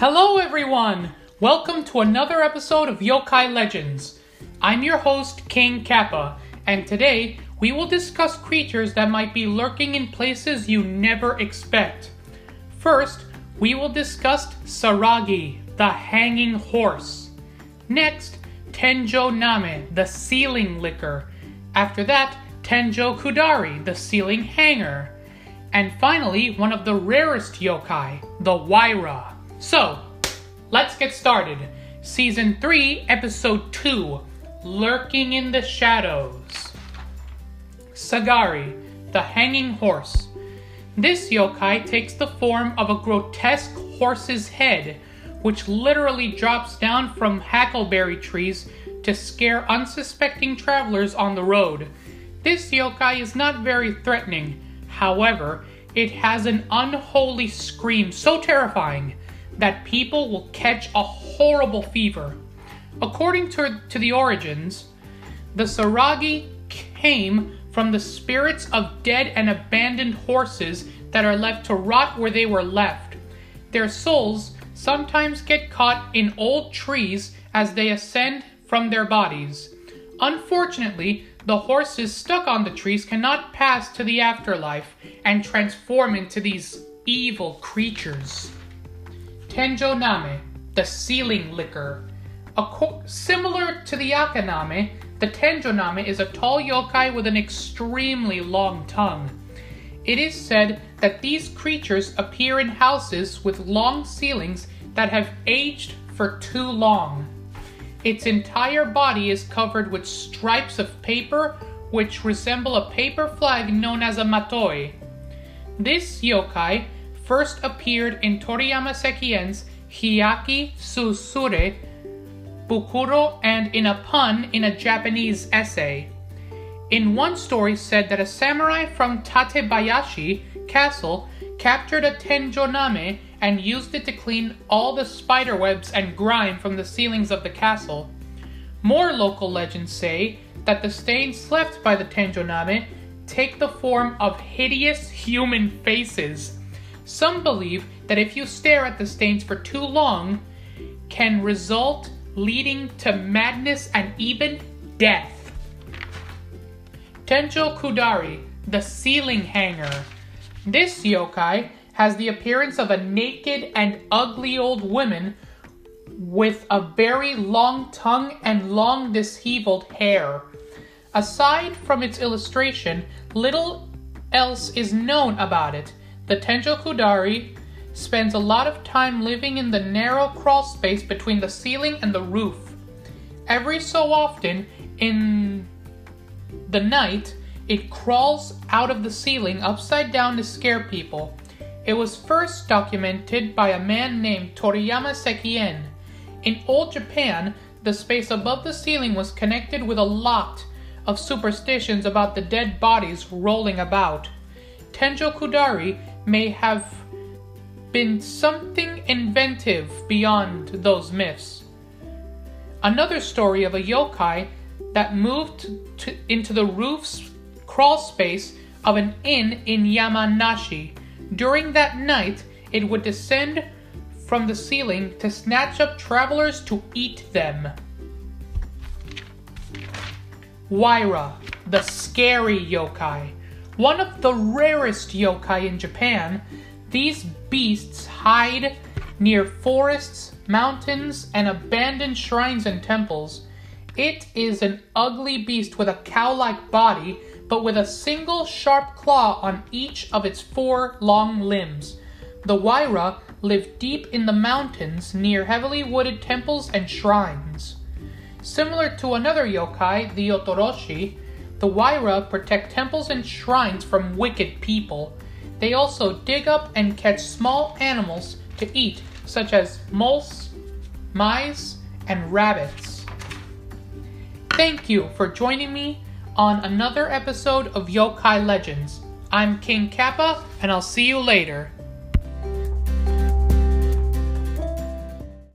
Hello, everyone! Welcome to another episode of Yokai Legends. I'm your host, King Kappa, and today we will discuss creatures that might be lurking in places you never expect. First, we will discuss Saragi, the hanging horse. Next, Tenjo Name, the ceiling licker. After that, Tenjo Kudari, the ceiling hanger. And finally, one of the rarest yokai, the Waira. So, let's get started. Season 3, Episode 2 Lurking in the Shadows. Sagari, the hanging horse. This yokai takes the form of a grotesque horse's head, which literally drops down from hackleberry trees to scare unsuspecting travelers on the road. This yokai is not very threatening. However, it has an unholy scream so terrifying that people will catch a horrible fever. According to, to the origins, the Saragi came from the spirits of dead and abandoned horses that are left to rot where they were left. Their souls sometimes get caught in old trees as they ascend from their bodies. Unfortunately, the horses stuck on the trees cannot pass to the afterlife and transform into these evil creatures. Tenjo Name, the ceiling licker. Co- similar to the Akaname, the Tenjo Name is a tall yokai with an extremely long tongue. It is said that these creatures appear in houses with long ceilings that have aged for too long. Its entire body is covered with stripes of paper which resemble a paper flag known as a matoi. This yokai first appeared in Toriyama Sekien's Hyakki Tsurezure Bukuro and in a pun in a Japanese essay. In one story said that a samurai from Tatebayashi Castle captured a tenjoname and used it to clean all the spider webs and grime from the ceilings of the castle. More local legends say that the stains left by the tenjoname take the form of hideous human faces. Some believe that if you stare at the stains for too long, can result leading to madness and even death. Tenjo Kudari, the ceiling hanger. This yokai has the appearance of a naked and ugly old woman with a very long tongue and long disheveled hair. Aside from its illustration, little else is known about it. The Tenjo Kudari spends a lot of time living in the narrow crawl space between the ceiling and the roof. Every so often, in the night, it crawls out of the ceiling upside down to scare people. It was first documented by a man named Toriyama Sekien. In old Japan, the space above the ceiling was connected with a lot of superstitions about the dead bodies rolling about. Tenjo Kudari may have been something inventive beyond those myths. Another story of a yokai that moved to, into the roof's crawl space of an inn in Yamanashi. During that night, it would descend from the ceiling to snatch up travelers to eat them. Waira, the scary yokai. One of the rarest yokai in Japan, these beasts hide near forests, mountains, and abandoned shrines and temples. It is an ugly beast with a cow like body, but with a single sharp claw on each of its four long limbs. The Waira live deep in the mountains near heavily wooded temples and shrines. Similar to another yokai, the Otoroshi, the Waira protect temples and shrines from wicked people. They also dig up and catch small animals to eat, such as moles, mice, and rabbits. Thank you for joining me on another episode of Yokai Legends. I'm King Kappa, and I'll see you later.